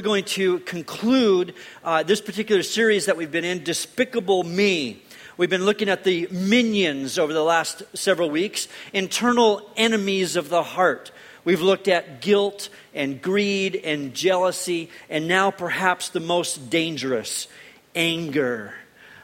we're going to conclude uh, this particular series that we've been in, Despicable Me. We've been looking at the minions over the last several weeks, internal enemies of the heart. We've looked at guilt and greed and jealousy, and now perhaps the most dangerous anger.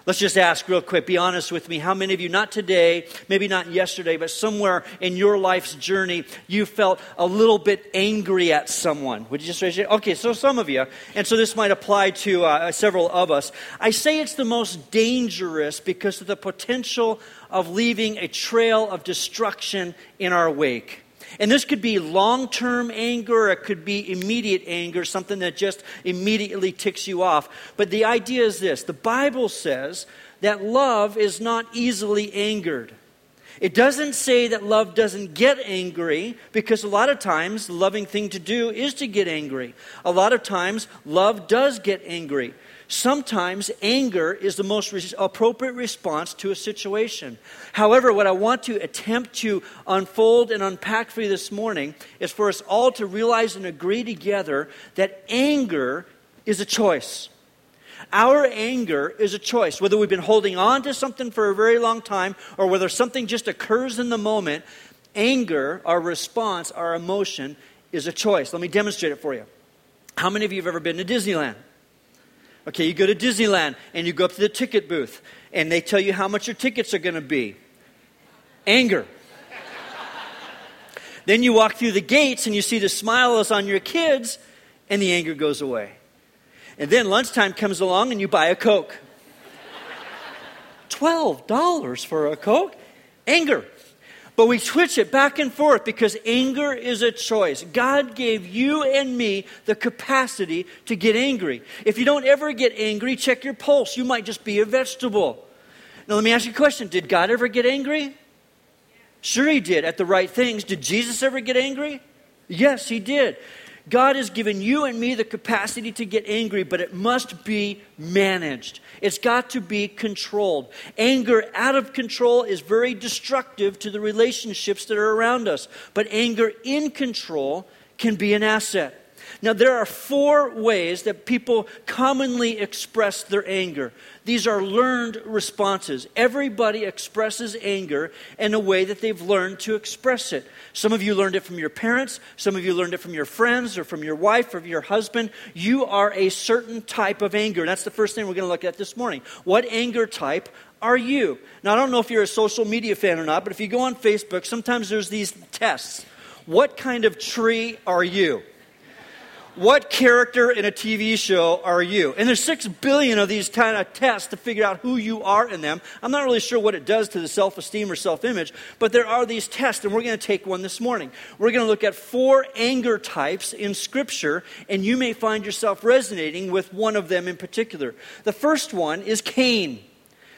Let's just ask real quick, be honest with me. How many of you, not today, maybe not yesterday, but somewhere in your life's journey, you felt a little bit angry at someone? Would you just raise your hand? Okay, so some of you, and so this might apply to uh, several of us. I say it's the most dangerous because of the potential of leaving a trail of destruction in our wake. And this could be long term anger, it could be immediate anger, something that just immediately ticks you off. But the idea is this the Bible says that love is not easily angered. It doesn't say that love doesn't get angry because a lot of times the loving thing to do is to get angry. A lot of times love does get angry. Sometimes anger is the most re- appropriate response to a situation. However, what I want to attempt to unfold and unpack for you this morning is for us all to realize and agree together that anger is a choice. Our anger is a choice. Whether we've been holding on to something for a very long time or whether something just occurs in the moment, anger, our response, our emotion, is a choice. Let me demonstrate it for you. How many of you have ever been to Disneyland? Okay, you go to Disneyland and you go up to the ticket booth and they tell you how much your tickets are going to be. Anger. then you walk through the gates and you see the smiles on your kids and the anger goes away. And then lunchtime comes along and you buy a Coke. $12 for a Coke? Anger. But we switch it back and forth because anger is a choice. God gave you and me the capacity to get angry. If you don't ever get angry, check your pulse. You might just be a vegetable. Now, let me ask you a question Did God ever get angry? Sure, he did at the right things. Did Jesus ever get angry? Yes, he did. God has given you and me the capacity to get angry, but it must be managed. It's got to be controlled. Anger out of control is very destructive to the relationships that are around us, but anger in control can be an asset. Now, there are four ways that people commonly express their anger. These are learned responses. Everybody expresses anger in a way that they've learned to express it. Some of you learned it from your parents, some of you learned it from your friends or from your wife or your husband. You are a certain type of anger. That's the first thing we're going to look at this morning. What anger type are you? Now, I don't know if you're a social media fan or not, but if you go on Facebook, sometimes there's these tests. What kind of tree are you? What character in a TV show are you? And there's six billion of these kind of tests to figure out who you are in them. I'm not really sure what it does to the self esteem or self image, but there are these tests, and we're going to take one this morning. We're going to look at four anger types in Scripture, and you may find yourself resonating with one of them in particular. The first one is Cain.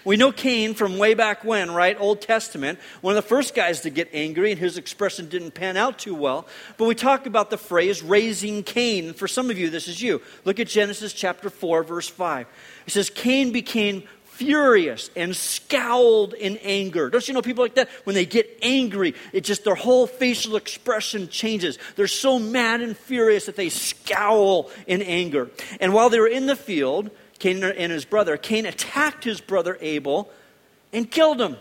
We know Cain from way back when, right? Old Testament. One of the first guys to get angry, and his expression didn't pan out too well. But we talk about the phrase raising Cain. For some of you, this is you. Look at Genesis chapter 4, verse 5. It says, Cain became furious and scowled in anger. Don't you know people like that? When they get angry, it just their whole facial expression changes. They're so mad and furious that they scowl in anger. And while they were in the field, Cain and his brother, Cain attacked his brother Abel and killed him.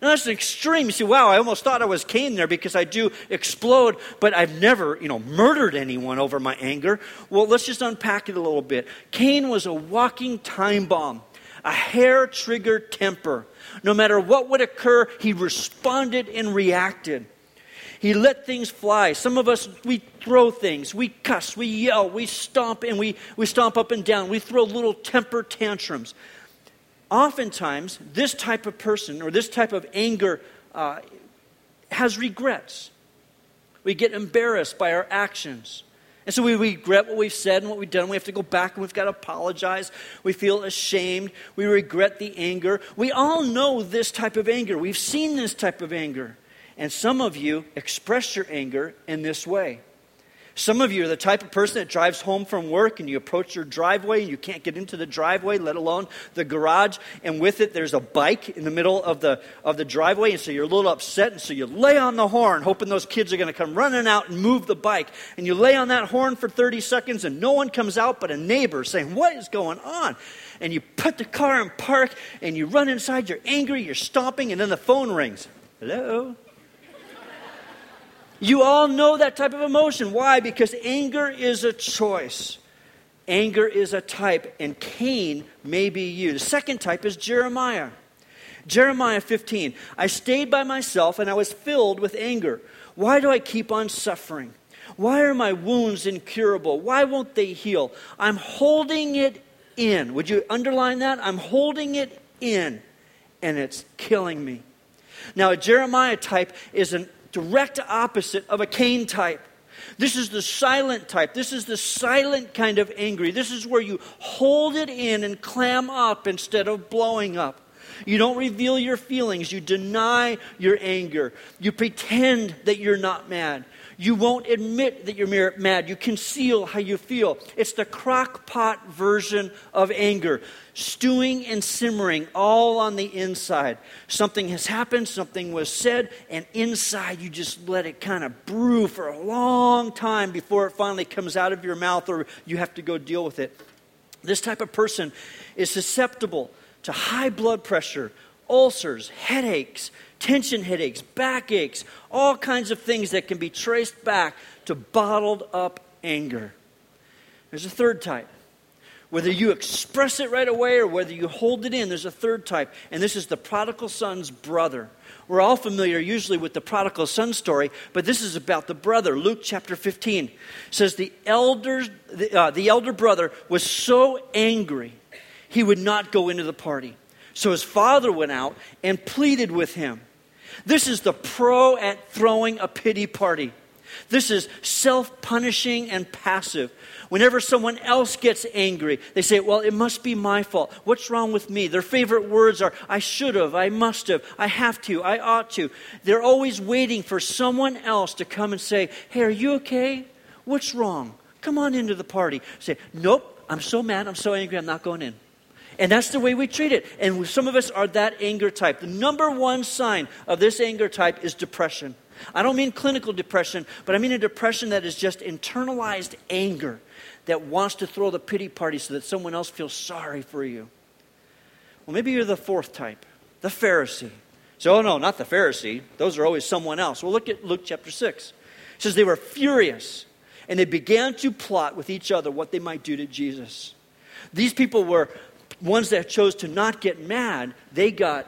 Now that's an extreme. You see, wow, I almost thought I was Cain there because I do explode, but I've never, you know, murdered anyone over my anger. Well, let's just unpack it a little bit. Cain was a walking time bomb, a hair triggered temper. No matter what would occur, he responded and reacted. He let things fly. Some of us, we throw things, we cuss, we yell, we stomp, and we, we stomp up and down. We throw little temper tantrums. Oftentimes, this type of person or this type of anger uh, has regrets. We get embarrassed by our actions. And so we regret what we've said and what we've done. We have to go back and we've got to apologize. We feel ashamed. We regret the anger. We all know this type of anger. We've seen this type of anger. And some of you express your anger in this way. Some of you are the type of person that drives home from work and you approach your driveway and you can't get into the driveway, let alone the garage. And with it, there's a bike in the middle of the, of the driveway. And so you're a little upset. And so you lay on the horn, hoping those kids are going to come running out and move the bike. And you lay on that horn for 30 seconds and no one comes out but a neighbor saying, What is going on? And you put the car in park and you run inside. You're angry, you're stomping, and then the phone rings. Hello? You all know that type of emotion. Why? Because anger is a choice. Anger is a type, and Cain may be you. The second type is Jeremiah. Jeremiah 15. I stayed by myself and I was filled with anger. Why do I keep on suffering? Why are my wounds incurable? Why won't they heal? I'm holding it in. Would you underline that? I'm holding it in, and it's killing me. Now, a Jeremiah type is an direct opposite of a Cain type. This is the silent type. This is the silent kind of angry. This is where you hold it in and clam up instead of blowing up. You don't reveal your feelings. You deny your anger. You pretend that you're not mad. You won't admit that you're mad. You conceal how you feel. It's the crock pot version of anger, stewing and simmering all on the inside. Something has happened, something was said, and inside you just let it kind of brew for a long time before it finally comes out of your mouth or you have to go deal with it. This type of person is susceptible to high blood pressure, ulcers, headaches, tension headaches, backaches, all kinds of things that can be traced back to bottled up anger. There's a third type. Whether you express it right away or whether you hold it in, there's a third type, and this is the prodigal son's brother. We're all familiar usually with the prodigal son story, but this is about the brother. Luke chapter 15 says the elder, the, uh, the elder brother was so angry he would not go into the party. So his father went out and pleaded with him. This is the pro at throwing a pity party. This is self punishing and passive. Whenever someone else gets angry, they say, Well, it must be my fault. What's wrong with me? Their favorite words are, I should have, I must have, I have to, I ought to. They're always waiting for someone else to come and say, Hey, are you okay? What's wrong? Come on into the party. Say, Nope, I'm so mad, I'm so angry, I'm not going in. And that's the way we treat it. And some of us are that anger type. The number one sign of this anger type is depression. I don't mean clinical depression, but I mean a depression that is just internalized anger that wants to throw the pity party so that someone else feels sorry for you. Well, maybe you're the fourth type, the Pharisee. So, oh no, not the Pharisee. Those are always someone else. Well, look at Luke chapter 6. It says they were furious and they began to plot with each other what they might do to Jesus. These people were ones that chose to not get mad, they got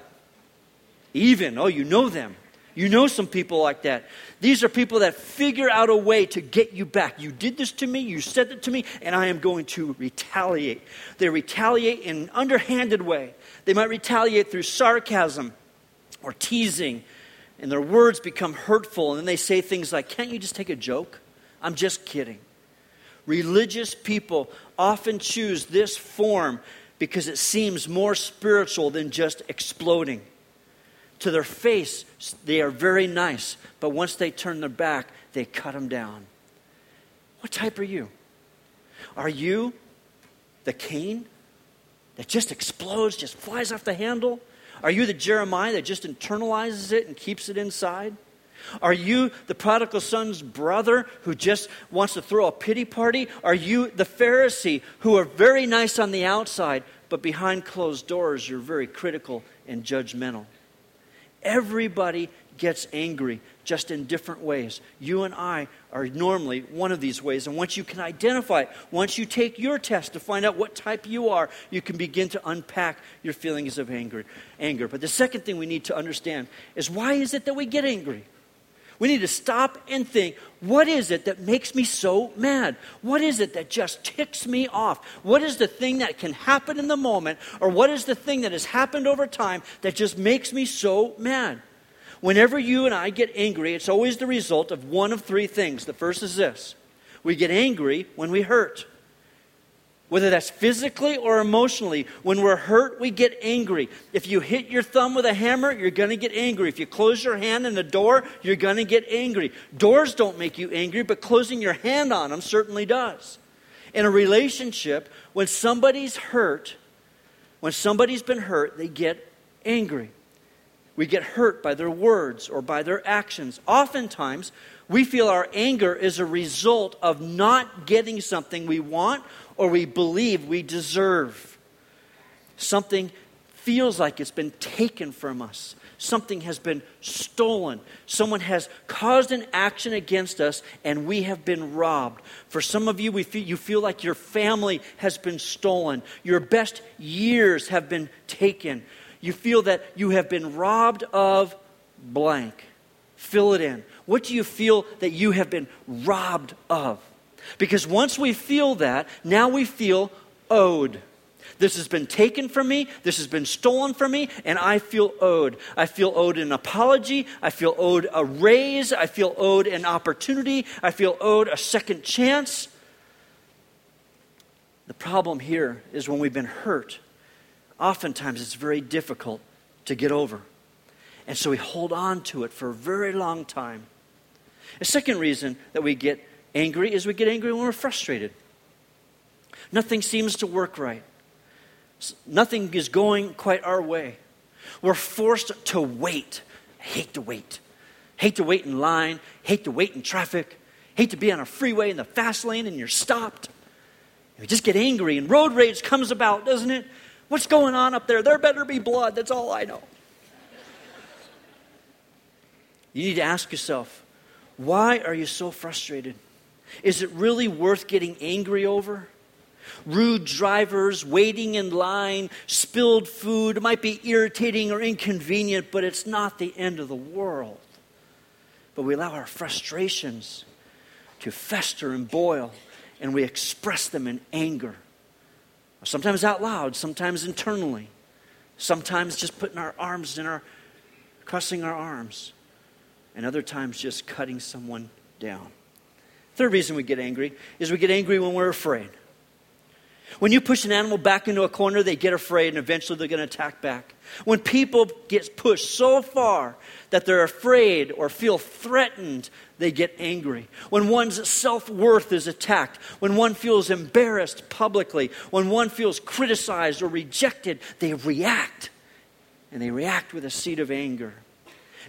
even. Oh, you know them. You know some people like that. These are people that figure out a way to get you back. You did this to me, you said it to me, and I am going to retaliate. They retaliate in an underhanded way. They might retaliate through sarcasm or teasing, and their words become hurtful, and then they say things like, Can't you just take a joke? I'm just kidding. Religious people often choose this form because it seems more spiritual than just exploding. To their face, they are very nice, but once they turn their back, they cut them down. What type are you? Are you the Cain that just explodes, just flies off the handle? Are you the Jeremiah that just internalizes it and keeps it inside? Are you the prodigal son's brother who just wants to throw a pity party? Are you the Pharisee who are very nice on the outside, but behind closed doors you're very critical and judgmental? Everybody gets angry just in different ways. You and I are normally one of these ways. And once you can identify once you take your test to find out what type you are, you can begin to unpack your feelings of anger. anger. But the second thing we need to understand is why is it that we get angry? We need to stop and think what is it that makes me so mad? What is it that just ticks me off? What is the thing that can happen in the moment, or what is the thing that has happened over time that just makes me so mad? Whenever you and I get angry, it's always the result of one of three things. The first is this we get angry when we hurt. Whether that's physically or emotionally. When we're hurt, we get angry. If you hit your thumb with a hammer, you're going to get angry. If you close your hand in a door, you're going to get angry. Doors don't make you angry, but closing your hand on them certainly does. In a relationship, when somebody's hurt, when somebody's been hurt, they get angry. We get hurt by their words or by their actions. Oftentimes, we feel our anger is a result of not getting something we want or we believe we deserve. Something feels like it's been taken from us. Something has been stolen. Someone has caused an action against us and we have been robbed. For some of you, we feel, you feel like your family has been stolen. Your best years have been taken. You feel that you have been robbed of blank. Fill it in. What do you feel that you have been robbed of? Because once we feel that, now we feel owed. This has been taken from me, this has been stolen from me, and I feel owed. I feel owed an apology, I feel owed a raise, I feel owed an opportunity, I feel owed a second chance. The problem here is when we've been hurt, oftentimes it's very difficult to get over. And so we hold on to it for a very long time. A second reason that we get angry is we get angry when we're frustrated. Nothing seems to work right. Nothing is going quite our way. We're forced to wait. I hate to wait. Hate to wait in line. Hate to wait in traffic. Hate to be on a freeway in the fast lane and you're stopped. We just get angry and road rage comes about, doesn't it? What's going on up there? There better be blood. That's all I know. You need to ask yourself, why are you so frustrated? Is it really worth getting angry over? Rude drivers, waiting in line, spilled food it might be irritating or inconvenient, but it's not the end of the world. But we allow our frustrations to fester and boil, and we express them in anger. Sometimes out loud, sometimes internally, sometimes just putting our arms in our, crossing our arms, and other times just cutting someone down. Third reason we get angry is we get angry when we're afraid. When you push an animal back into a corner, they get afraid and eventually they're going to attack back. When people get pushed so far that they're afraid or feel threatened, they get angry. When one's self worth is attacked, when one feels embarrassed publicly, when one feels criticized or rejected, they react. And they react with a seed of anger.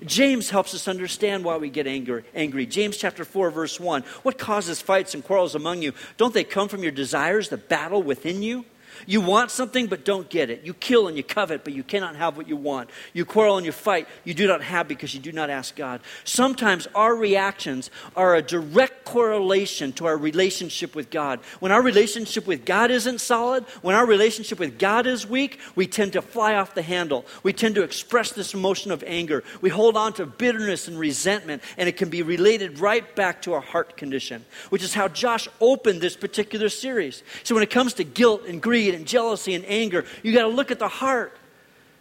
James helps us understand why we get angry. angry. James chapter 4 verse 1. What causes fights and quarrels among you? Don't they come from your desires, the battle within you? You want something but don't get it. You kill and you covet, but you cannot have what you want. You quarrel and you fight, you do not have because you do not ask God. Sometimes our reactions are a direct correlation to our relationship with God. When our relationship with God isn't solid, when our relationship with God is weak, we tend to fly off the handle. We tend to express this emotion of anger. We hold on to bitterness and resentment, and it can be related right back to our heart condition, which is how Josh opened this particular series. So when it comes to guilt and greed, greed and jealousy and anger. You got to look at the heart.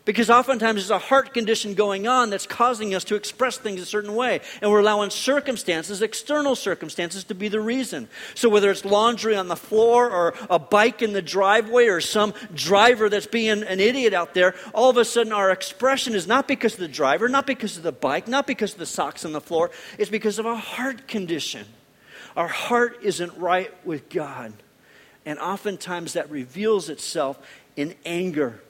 Because oftentimes there's a heart condition going on that's causing us to express things a certain way. And we're allowing circumstances, external circumstances, to be the reason. So whether it's laundry on the floor or a bike in the driveway or some driver that's being an idiot out there, all of a sudden our expression is not because of the driver, not because of the bike, not because of the socks on the floor. It's because of a heart condition. Our heart isn't right with God. And oftentimes that reveals itself in anger.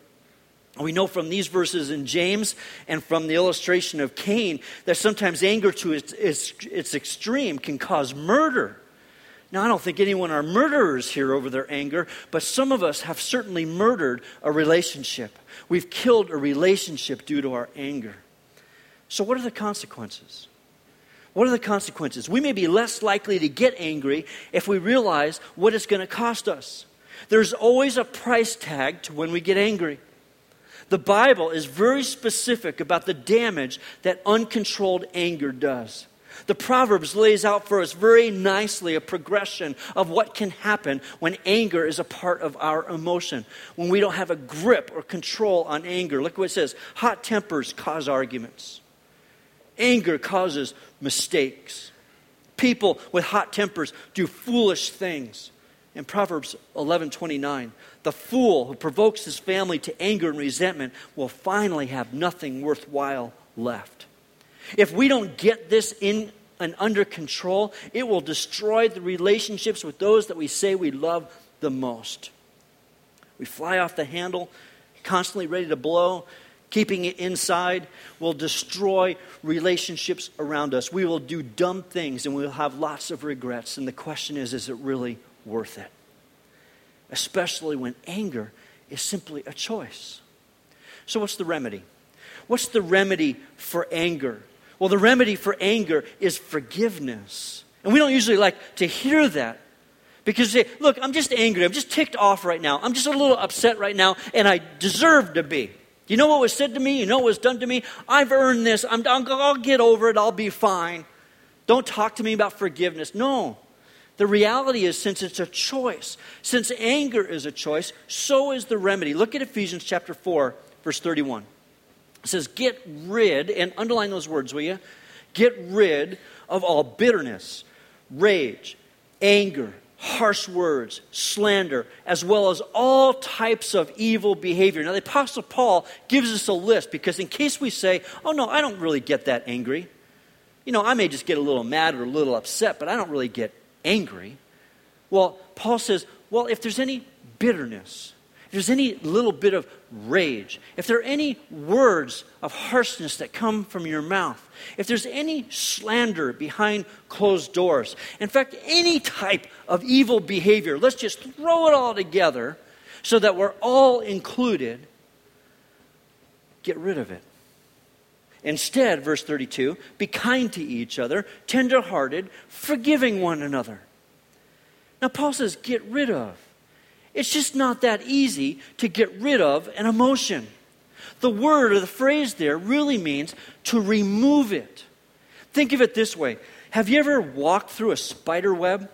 We know from these verses in James and from the illustration of Cain that sometimes anger to its, its, its, extreme can cause murder. Now, I don't think anyone are murderers here over their anger, but some of us have certainly murdered a relationship. We've killed a relationship due to our anger. So, what are the consequences? What are the consequences? We may be less likely to get angry if we realize what it's going to cost us. There's always a price tag to when we get angry. The Bible is very specific about the damage that uncontrolled anger does. The Proverbs lays out for us very nicely a progression of what can happen when anger is a part of our emotion, when we don't have a grip or control on anger. Look what it says hot tempers cause arguments. Anger causes mistakes. People with hot tempers do foolish things. In Proverbs 11:29, the fool who provokes his family to anger and resentment will finally have nothing worthwhile left. If we don't get this in and under control, it will destroy the relationships with those that we say we love the most. We fly off the handle, constantly ready to blow, keeping it inside will destroy relationships around us. We will do dumb things and we'll have lots of regrets. And the question is is it really worth it? Especially when anger is simply a choice. So, what's the remedy? What's the remedy for anger? Well, the remedy for anger is forgiveness. And we don't usually like to hear that because say, look, I'm just angry. I'm just ticked off right now. I'm just a little upset right now, and I deserve to be. You know what was said to me? You know what was done to me? I've earned this. I'm, I'll, I'll get over it. I'll be fine. Don't talk to me about forgiveness. No. The reality is, since it's a choice, since anger is a choice, so is the remedy. Look at Ephesians chapter 4, verse 31. It says, Get rid, and underline those words, will you? Get rid of all bitterness, rage, anger harsh words, slander, as well as all types of evil behavior. Now, the Apostle Paul gives us a list because, in case we say, oh no, I don't really get that angry. You know, I may just get a little mad or a little upset, but I don't really get angry. Well, Paul says, well, if there's any bitterness, if there's any little bit of rage, if there are any words of harshness that come from your mouth, if there's any slander behind closed doors, in fact, any type of evil behavior, let's just throw it all together so that we're all included, get rid of it. Instead, verse 32, be kind to each other, tenderhearted, forgiving one another. Now, Paul says, get rid of. It's just not that easy to get rid of an emotion. The word or the phrase there really means to remove it. Think of it this way Have you ever walked through a spider web?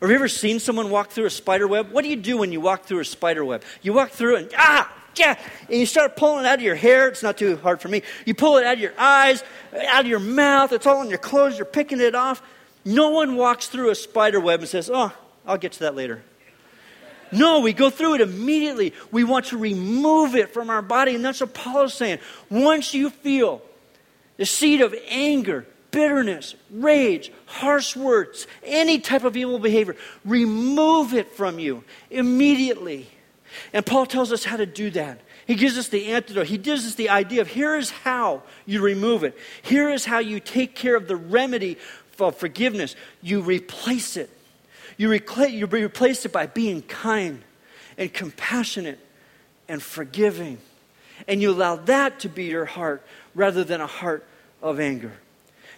Or have you ever seen someone walk through a spider web? What do you do when you walk through a spider web? You walk through and, ah, yeah, and you start pulling it out of your hair. It's not too hard for me. You pull it out of your eyes, out of your mouth. It's all in your clothes. You're picking it off. No one walks through a spider web and says, oh, I'll get to that later. No, we go through it immediately. We want to remove it from our body. And that's what Paul is saying. Once you feel the seed of anger, bitterness, rage, harsh words, any type of evil behavior, remove it from you immediately. And Paul tells us how to do that. He gives us the antidote. He gives us the idea of here is how you remove it. Here is how you take care of the remedy for forgiveness. You replace it you, recla- you replace it by being kind and compassionate and forgiving. And you allow that to be your heart rather than a heart of anger.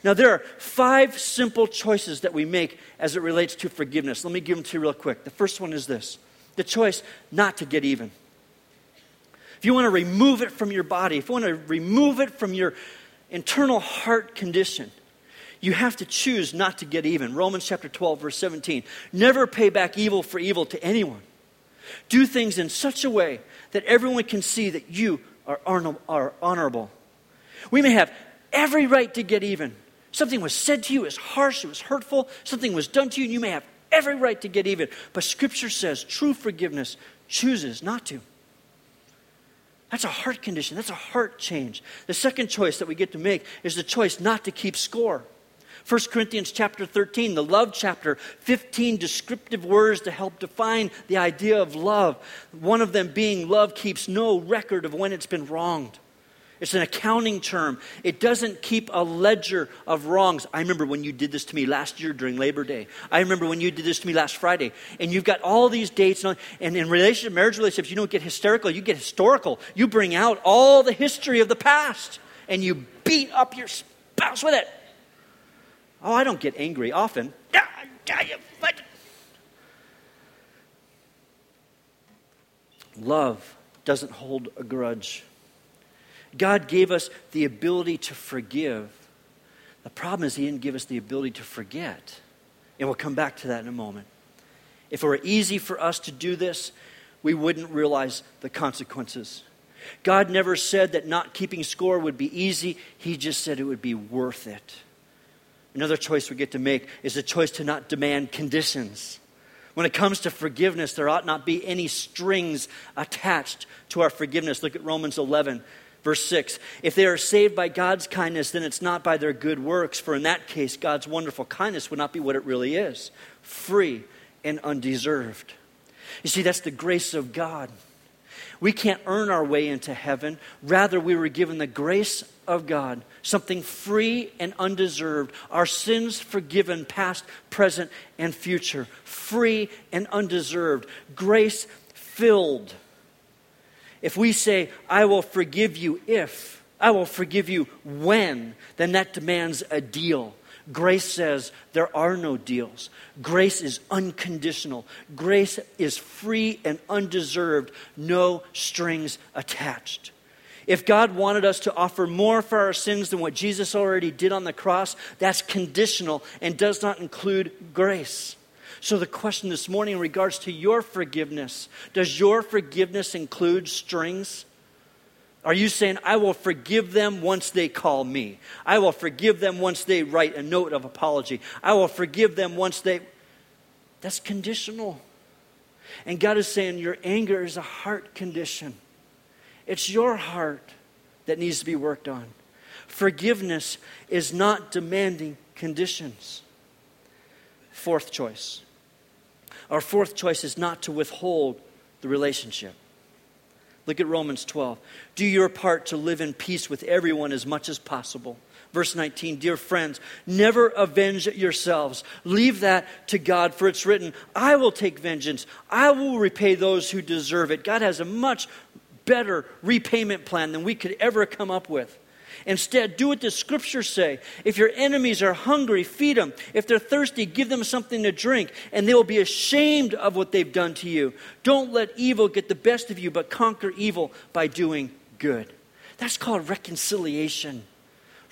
Now, there are five simple choices that we make as it relates to forgiveness. Let me give them to you real quick. The first one is this the choice not to get even. If you want to remove it from your body, if you want to remove it from your internal heart condition, you have to choose not to get even. Romans chapter 12, verse 17. Never pay back evil for evil to anyone. Do things in such a way that everyone can see that you are, honorable. We may have every right to get even. Something was said to you, is harsh, it was hurtful, something was done to you, and you may have every right to get even. But Scripture says true forgiveness chooses not to. That's a heart condition. That's a heart change. The second choice that we get to make is the choice not to keep score. 1 Corinthians chapter 13, the love chapter, 15 descriptive words to help define the idea of love. One of them being love keeps no record of when it's been wronged. It's an accounting term. It doesn't keep a ledger of wrongs. I remember when you did this to me last year during Labor Day. I remember when you did this to me last Friday. And you've got all these dates. And, and in relationship, marriage relationships, you don't get hysterical, you get historical. You bring out all the history of the past and you beat up your spouse with it. Oh, I don't get angry often. Love doesn't hold a grudge. God gave us the ability to forgive. The problem is, He didn't give us the ability to forget. And we'll come back to that in a moment. If it were easy for us to do this, we wouldn't realize the consequences. God never said that not keeping score would be easy, He just said it would be worth it. Another choice we get to make is the choice to not demand conditions. When it comes to forgiveness, there ought not be any strings attached to our forgiveness. Look at Romans 11, verse 6. If they are saved by God's kindness, then it's not by their good works, for in that case, God's wonderful kindness would not be what it really is free and undeserved. You see, that's the grace of God. We can't earn our way into heaven. Rather, we were given the grace of God, something free and undeserved. Our sins forgiven, past, present, and future. Free and undeserved. Grace filled. If we say, I will forgive you if, I will forgive you when, then that demands a deal. Grace says there are no deals. Grace is unconditional. Grace is free and undeserved, no strings attached. If God wanted us to offer more for our sins than what Jesus already did on the cross, that's conditional and does not include grace. So, the question this morning in regards to your forgiveness does your forgiveness include strings? Are you saying, I will forgive them once they call me? I will forgive them once they write a note of apology. I will forgive them once they. That's conditional. And God is saying, Your anger is a heart condition. It's your heart that needs to be worked on. Forgiveness is not demanding conditions. Fourth choice. Our fourth choice is not to withhold the relationship. Look at Romans 12. Do your part to live in peace with everyone as much as possible. Verse 19, dear friends, never avenge yourselves. Leave that to God, for it's written, I will take vengeance. I will repay those who deserve it. God has a much better repayment plan than we could ever come up with. Instead, do what the scriptures say. If your enemies are hungry, feed them. If they're thirsty, give them something to drink, and they will be ashamed of what they've done to you. Don't let evil get the best of you, but conquer evil by doing good. That's called reconciliation.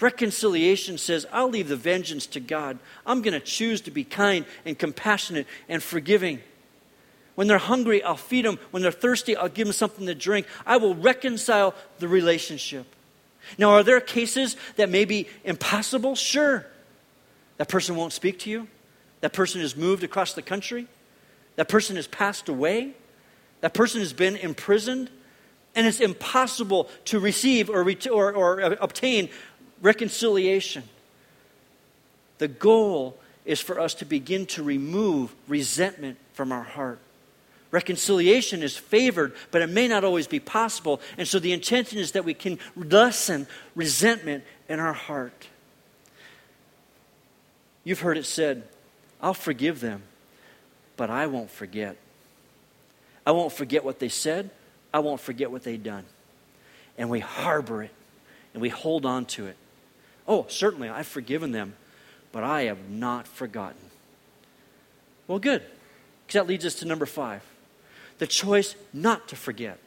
Reconciliation says, I'll leave the vengeance to God. I'm going to choose to be kind and compassionate and forgiving. When they're hungry, I'll feed them. When they're thirsty, I'll give them something to drink. I will reconcile the relationship. Now, are there cases that may be impossible? Sure. That person won't speak to you. That person has moved across the country. That person has passed away. That person has been imprisoned. And it's impossible to receive or, ret- or, or obtain reconciliation. The goal is for us to begin to remove resentment from our heart. Reconciliation is favored, but it may not always be possible. And so the intention is that we can lessen resentment in our heart. You've heard it said, I'll forgive them, but I won't forget. I won't forget what they said. I won't forget what they've done. And we harbor it and we hold on to it. Oh, certainly, I've forgiven them, but I have not forgotten. Well, good, because that leads us to number five the choice not to forget.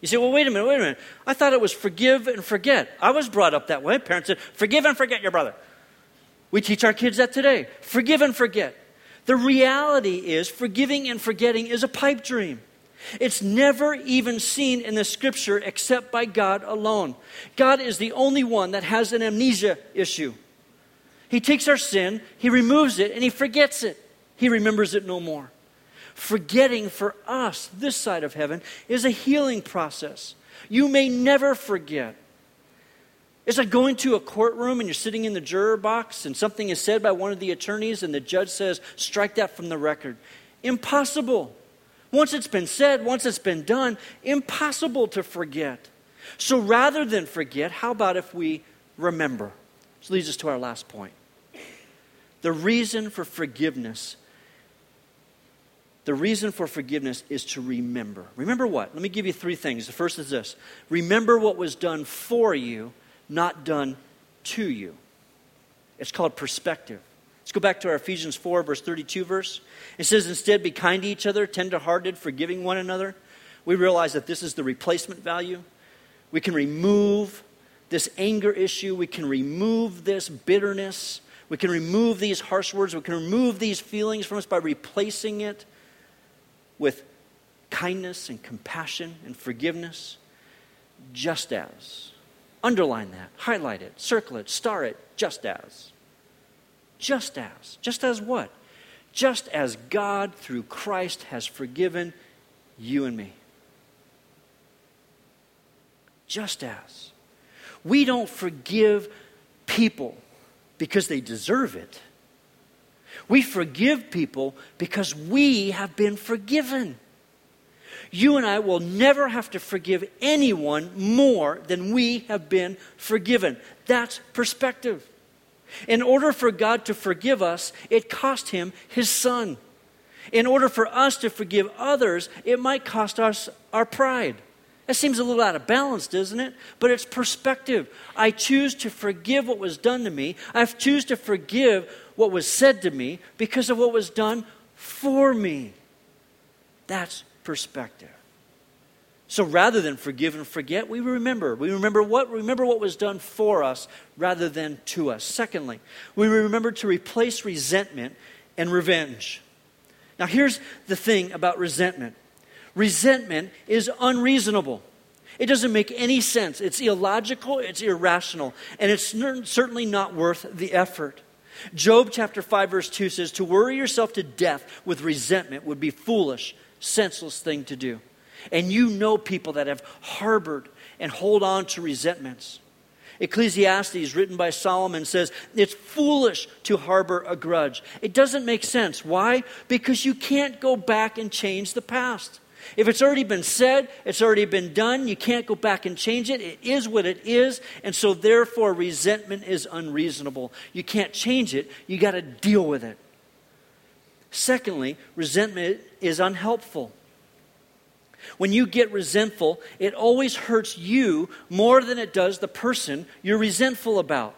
You say, well, wait a minute, wait a minute. I thought it was forgive and forget. I was brought up that way. Parents said, forgive and forget your brother. We teach our kids that today. Forgive and forget. The reality is, forgiving and forgetting is a pipe dream. It's never even seen in the scripture except by God alone. God is the only one that has an amnesia issue. He takes our sin, He removes it, and He forgets it. He remembers it no more. Forgetting for us, this side of heaven, is a healing process. You may never forget. It's like going to a courtroom and you're sitting in the juror box and something is said by one of the attorneys and the judge says, strike that from the record. Impossible. Once it's been said, once it's been done, impossible to forget. So rather than forget, how about if we remember? This leads us to our last point. The reason for forgiveness the reason for forgiveness is to remember. Remember what? Let me give you three things. The first is this remember what was done for you, not done to you. It's called perspective. Let's go back to our Ephesians 4, verse 32 verse. It says, Instead, be kind to each other, tenderhearted, forgiving one another. We realize that this is the replacement value. We can remove this anger issue. We can remove this bitterness. We can remove these harsh words. We can remove these feelings from us by replacing it with kindness and compassion and forgiveness, just as. Underline that, highlight it, circle it, star it, just as. Just as. Just as what? just as God through Christ has forgiven you and me. Just as. We don't forgive people because they deserve it. We forgive people because we have been forgiven. You and I will never have to forgive anyone more than we have been forgiven. That's perspective. In order for God to forgive us, it cost him his son. In order for us to forgive others, it might cost us our pride. That seems a little out of balance, doesn't it? But it's perspective. I choose to forgive what was done to me. I choose to forgive what was said to me because of what was done for me. That's perspective. So rather than forgive and forget, we remember. We remember what remember what was done for us rather than to us. Secondly, we remember to replace resentment and revenge. Now here's the thing about resentment. Resentment is unreasonable. It doesn't make any sense. It's illogical, it's irrational, and it's certainly not worth the effort. Job chapter 5 verse 2 says to worry yourself to death with resentment would be foolish, senseless thing to do. And you know people that have harbored and hold on to resentments. Ecclesiastes, written by Solomon, says it's foolish to harbor a grudge. It doesn't make sense. Why? Because you can't go back and change the past. If it's already been said, it's already been done, you can't go back and change it. It is what it is, and so therefore resentment is unreasonable. You can't change it, you got to deal with it. Secondly, resentment is unhelpful. When you get resentful, it always hurts you more than it does the person you're resentful about.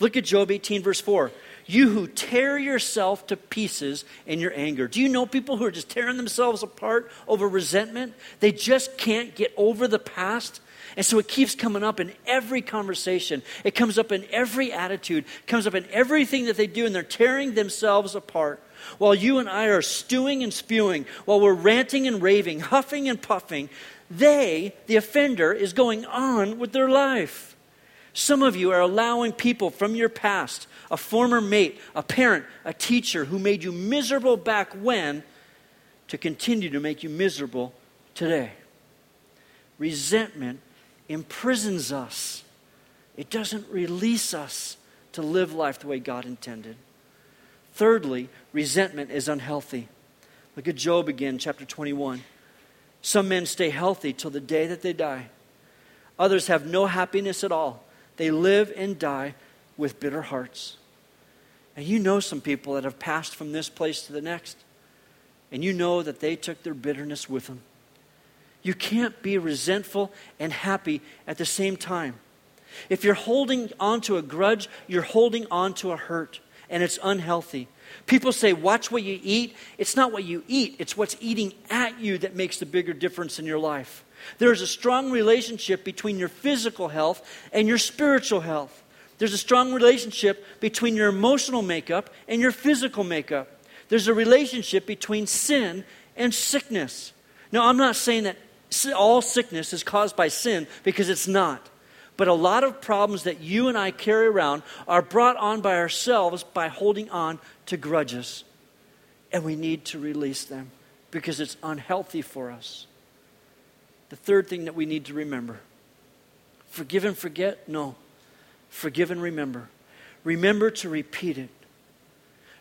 Look at Job 18, verse 4. You who tear yourself to pieces in your anger. Do you know people who are just tearing themselves apart over resentment? They just can't get over the past. And so it keeps coming up in every conversation. It comes up in every attitude, it comes up in everything that they do, and they're tearing themselves apart. While you and I are stewing and spewing, while we're ranting and raving, huffing and puffing, they, the offender, is going on with their life. Some of you are allowing people from your past, a former mate, a parent, a teacher who made you miserable back when, to continue to make you miserable today. Resentment imprisons us, it doesn't release us to live life the way God intended. Thirdly, resentment is unhealthy. Look at Job again, chapter 21. Some men stay healthy till the day that they die. Others have no happiness at all. They live and die with bitter hearts. And you know some people that have passed from this place to the next. And you know that they took their bitterness with them. You can't be resentful and happy at the same time. If you're holding on to a grudge, you're holding on to a hurt and it's unhealthy. People say, watch what you eat. It's not what you eat, it's what's eating at you that makes the bigger difference in your life. There's a strong relationship between your physical health and your spiritual health. There's a strong relationship between your emotional makeup and your physical makeup. There's a relationship between sin and sickness. Now, I'm not saying that all sickness is caused by sin because it's not. But a lot of problems that you and I carry around are brought on by ourselves by holding on to grudges. And we need to release them because it's unhealthy for us. The third thing that we need to remember forgive and forget? No. Forgive and remember. Remember to repeat it.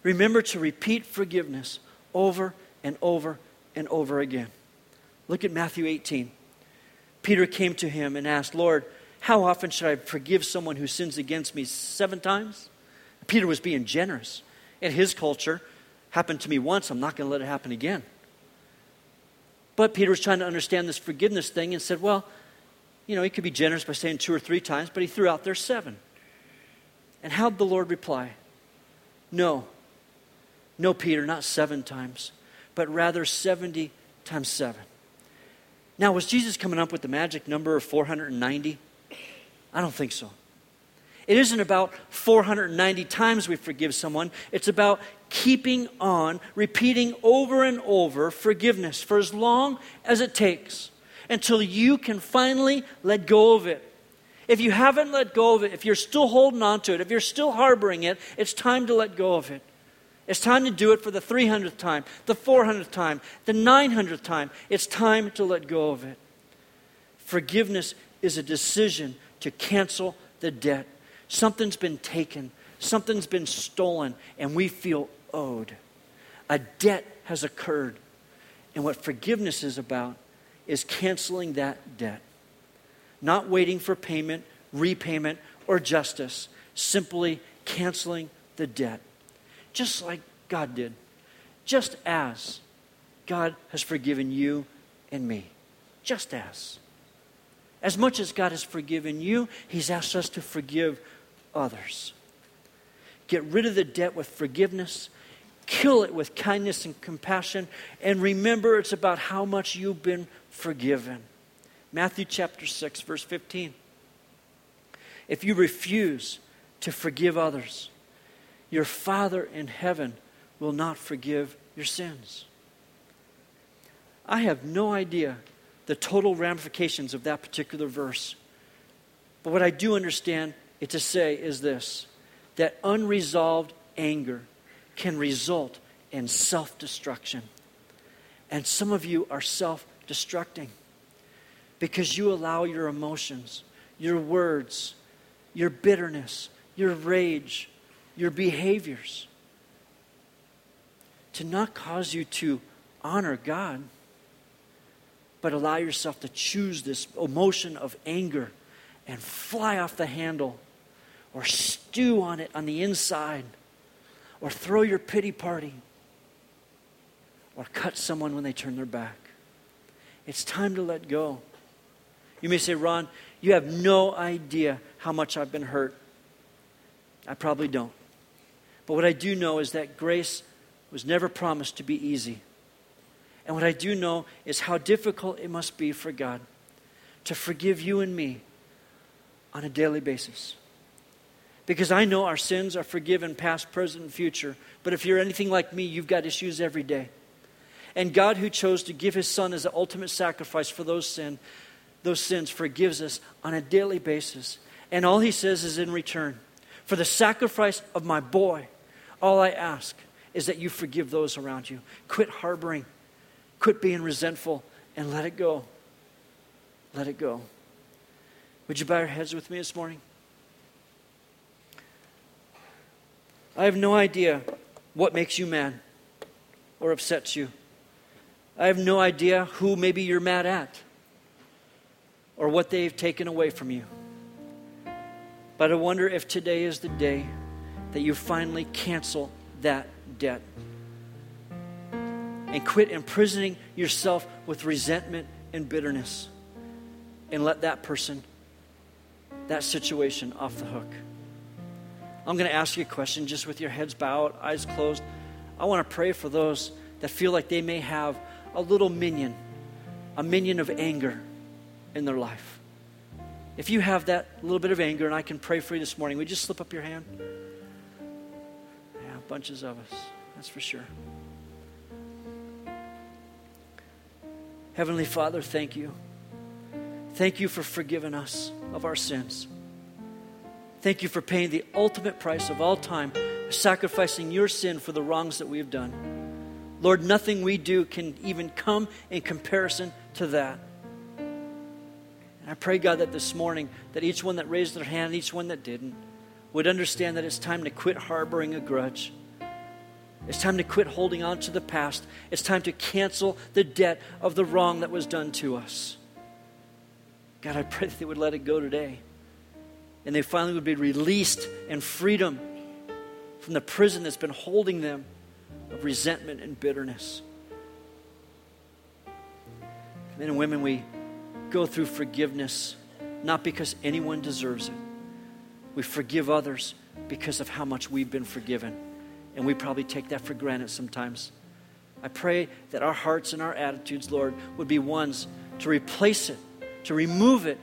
Remember to repeat forgiveness over and over and over again. Look at Matthew 18. Peter came to him and asked, Lord, how often should I forgive someone who sins against me? Seven times? Peter was being generous. In his culture, happened to me once, I'm not going to let it happen again. But Peter was trying to understand this forgiveness thing and said, well, you know, he could be generous by saying two or three times, but he threw out there seven. And how'd the Lord reply? No. No, Peter, not seven times, but rather 70 times seven. Now, was Jesus coming up with the magic number of 490? I don't think so. It isn't about 490 times we forgive someone. It's about keeping on, repeating over and over forgiveness for as long as it takes until you can finally let go of it. If you haven't let go of it, if you're still holding on to it, if you're still harboring it, it's time to let go of it. It's time to do it for the 300th time, the 400th time, the 900th time. It's time to let go of it. Forgiveness is a decision to cancel the debt. Something's been taken, something's been stolen, and we feel owed. A debt has occurred. And what forgiveness is about is canceling that debt. Not waiting for payment, repayment, or justice, simply canceling the debt. Just like God did. Just as God has forgiven you and me. Just as. As much as God has forgiven you, He's asked us to forgive others. Get rid of the debt with forgiveness, kill it with kindness and compassion, and remember it's about how much you've been forgiven. Matthew chapter 6, verse 15. If you refuse to forgive others, your Father in heaven will not forgive your sins. I have no idea the total ramifications of that particular verse. But what I do understand it to say is this that unresolved anger can result in self destruction. And some of you are self destructing because you allow your emotions, your words, your bitterness, your rage, your behaviors to not cause you to honor God but allow yourself to choose this emotion of anger and fly off the handle or stew on it on the inside or throw your pity party or cut someone when they turn their back. It's time to let go. You may say, Ron, you have no idea how much I've been hurt. I probably don't. But what I do know is that grace was never promised to be easy. And what I do know is how difficult it must be for God to forgive you and me on a daily basis. Because I know our sins are forgiven, past, present, and future. But if you're anything like me, you've got issues every day. And God, who chose to give his son as the ultimate sacrifice for those sin, those sins, forgives us on a daily basis. And all he says is in return, for the sacrifice of my boy, all I ask is that you forgive those around you. Quit harboring Quit being resentful and let it go. Let it go. Would you bow your heads with me this morning? I have no idea what makes you mad or upsets you. I have no idea who maybe you're mad at or what they've taken away from you. But I wonder if today is the day that you finally cancel that debt and quit imprisoning yourself with resentment and bitterness and let that person, that situation off the hook. I'm going to ask you a question just with your heads bowed, eyes closed. I want to pray for those that feel like they may have a little minion, a minion of anger in their life. If you have that little bit of anger, and I can pray for you this morning, would you just slip up your hand? Yeah, bunches of us, that's for sure. Heavenly Father, thank you. Thank you for forgiving us of our sins. Thank you for paying the ultimate price of all time, sacrificing your sin for the wrongs that we have done. Lord, nothing we do can even come in comparison to that. And I pray, God, that this morning, that each one that raised their hand, each one that didn't, would understand that it's time to quit harboring a grudge it's time to quit holding on to the past. It's time to cancel the debt of the wrong that was done to us. God, I pray that they would let it go today. And they finally would be released in freedom from the prison that's been holding them of resentment and bitterness. Men and women, we go through forgiveness not because anyone deserves it. We forgive others because of how much we've been forgiven and we probably take that for granted sometimes. I pray that our hearts and our attitudes, Lord, would be ones to replace it, to remove it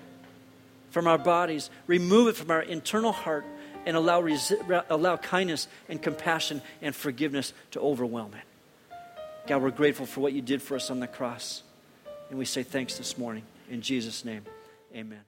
from our bodies, remove it from our internal heart, and allow, resi- allow kindness and compassion and forgiveness to overwhelm it. God, we're grateful for what you did for us on the cross. And we say thanks this morning. In Jesus' name, amen.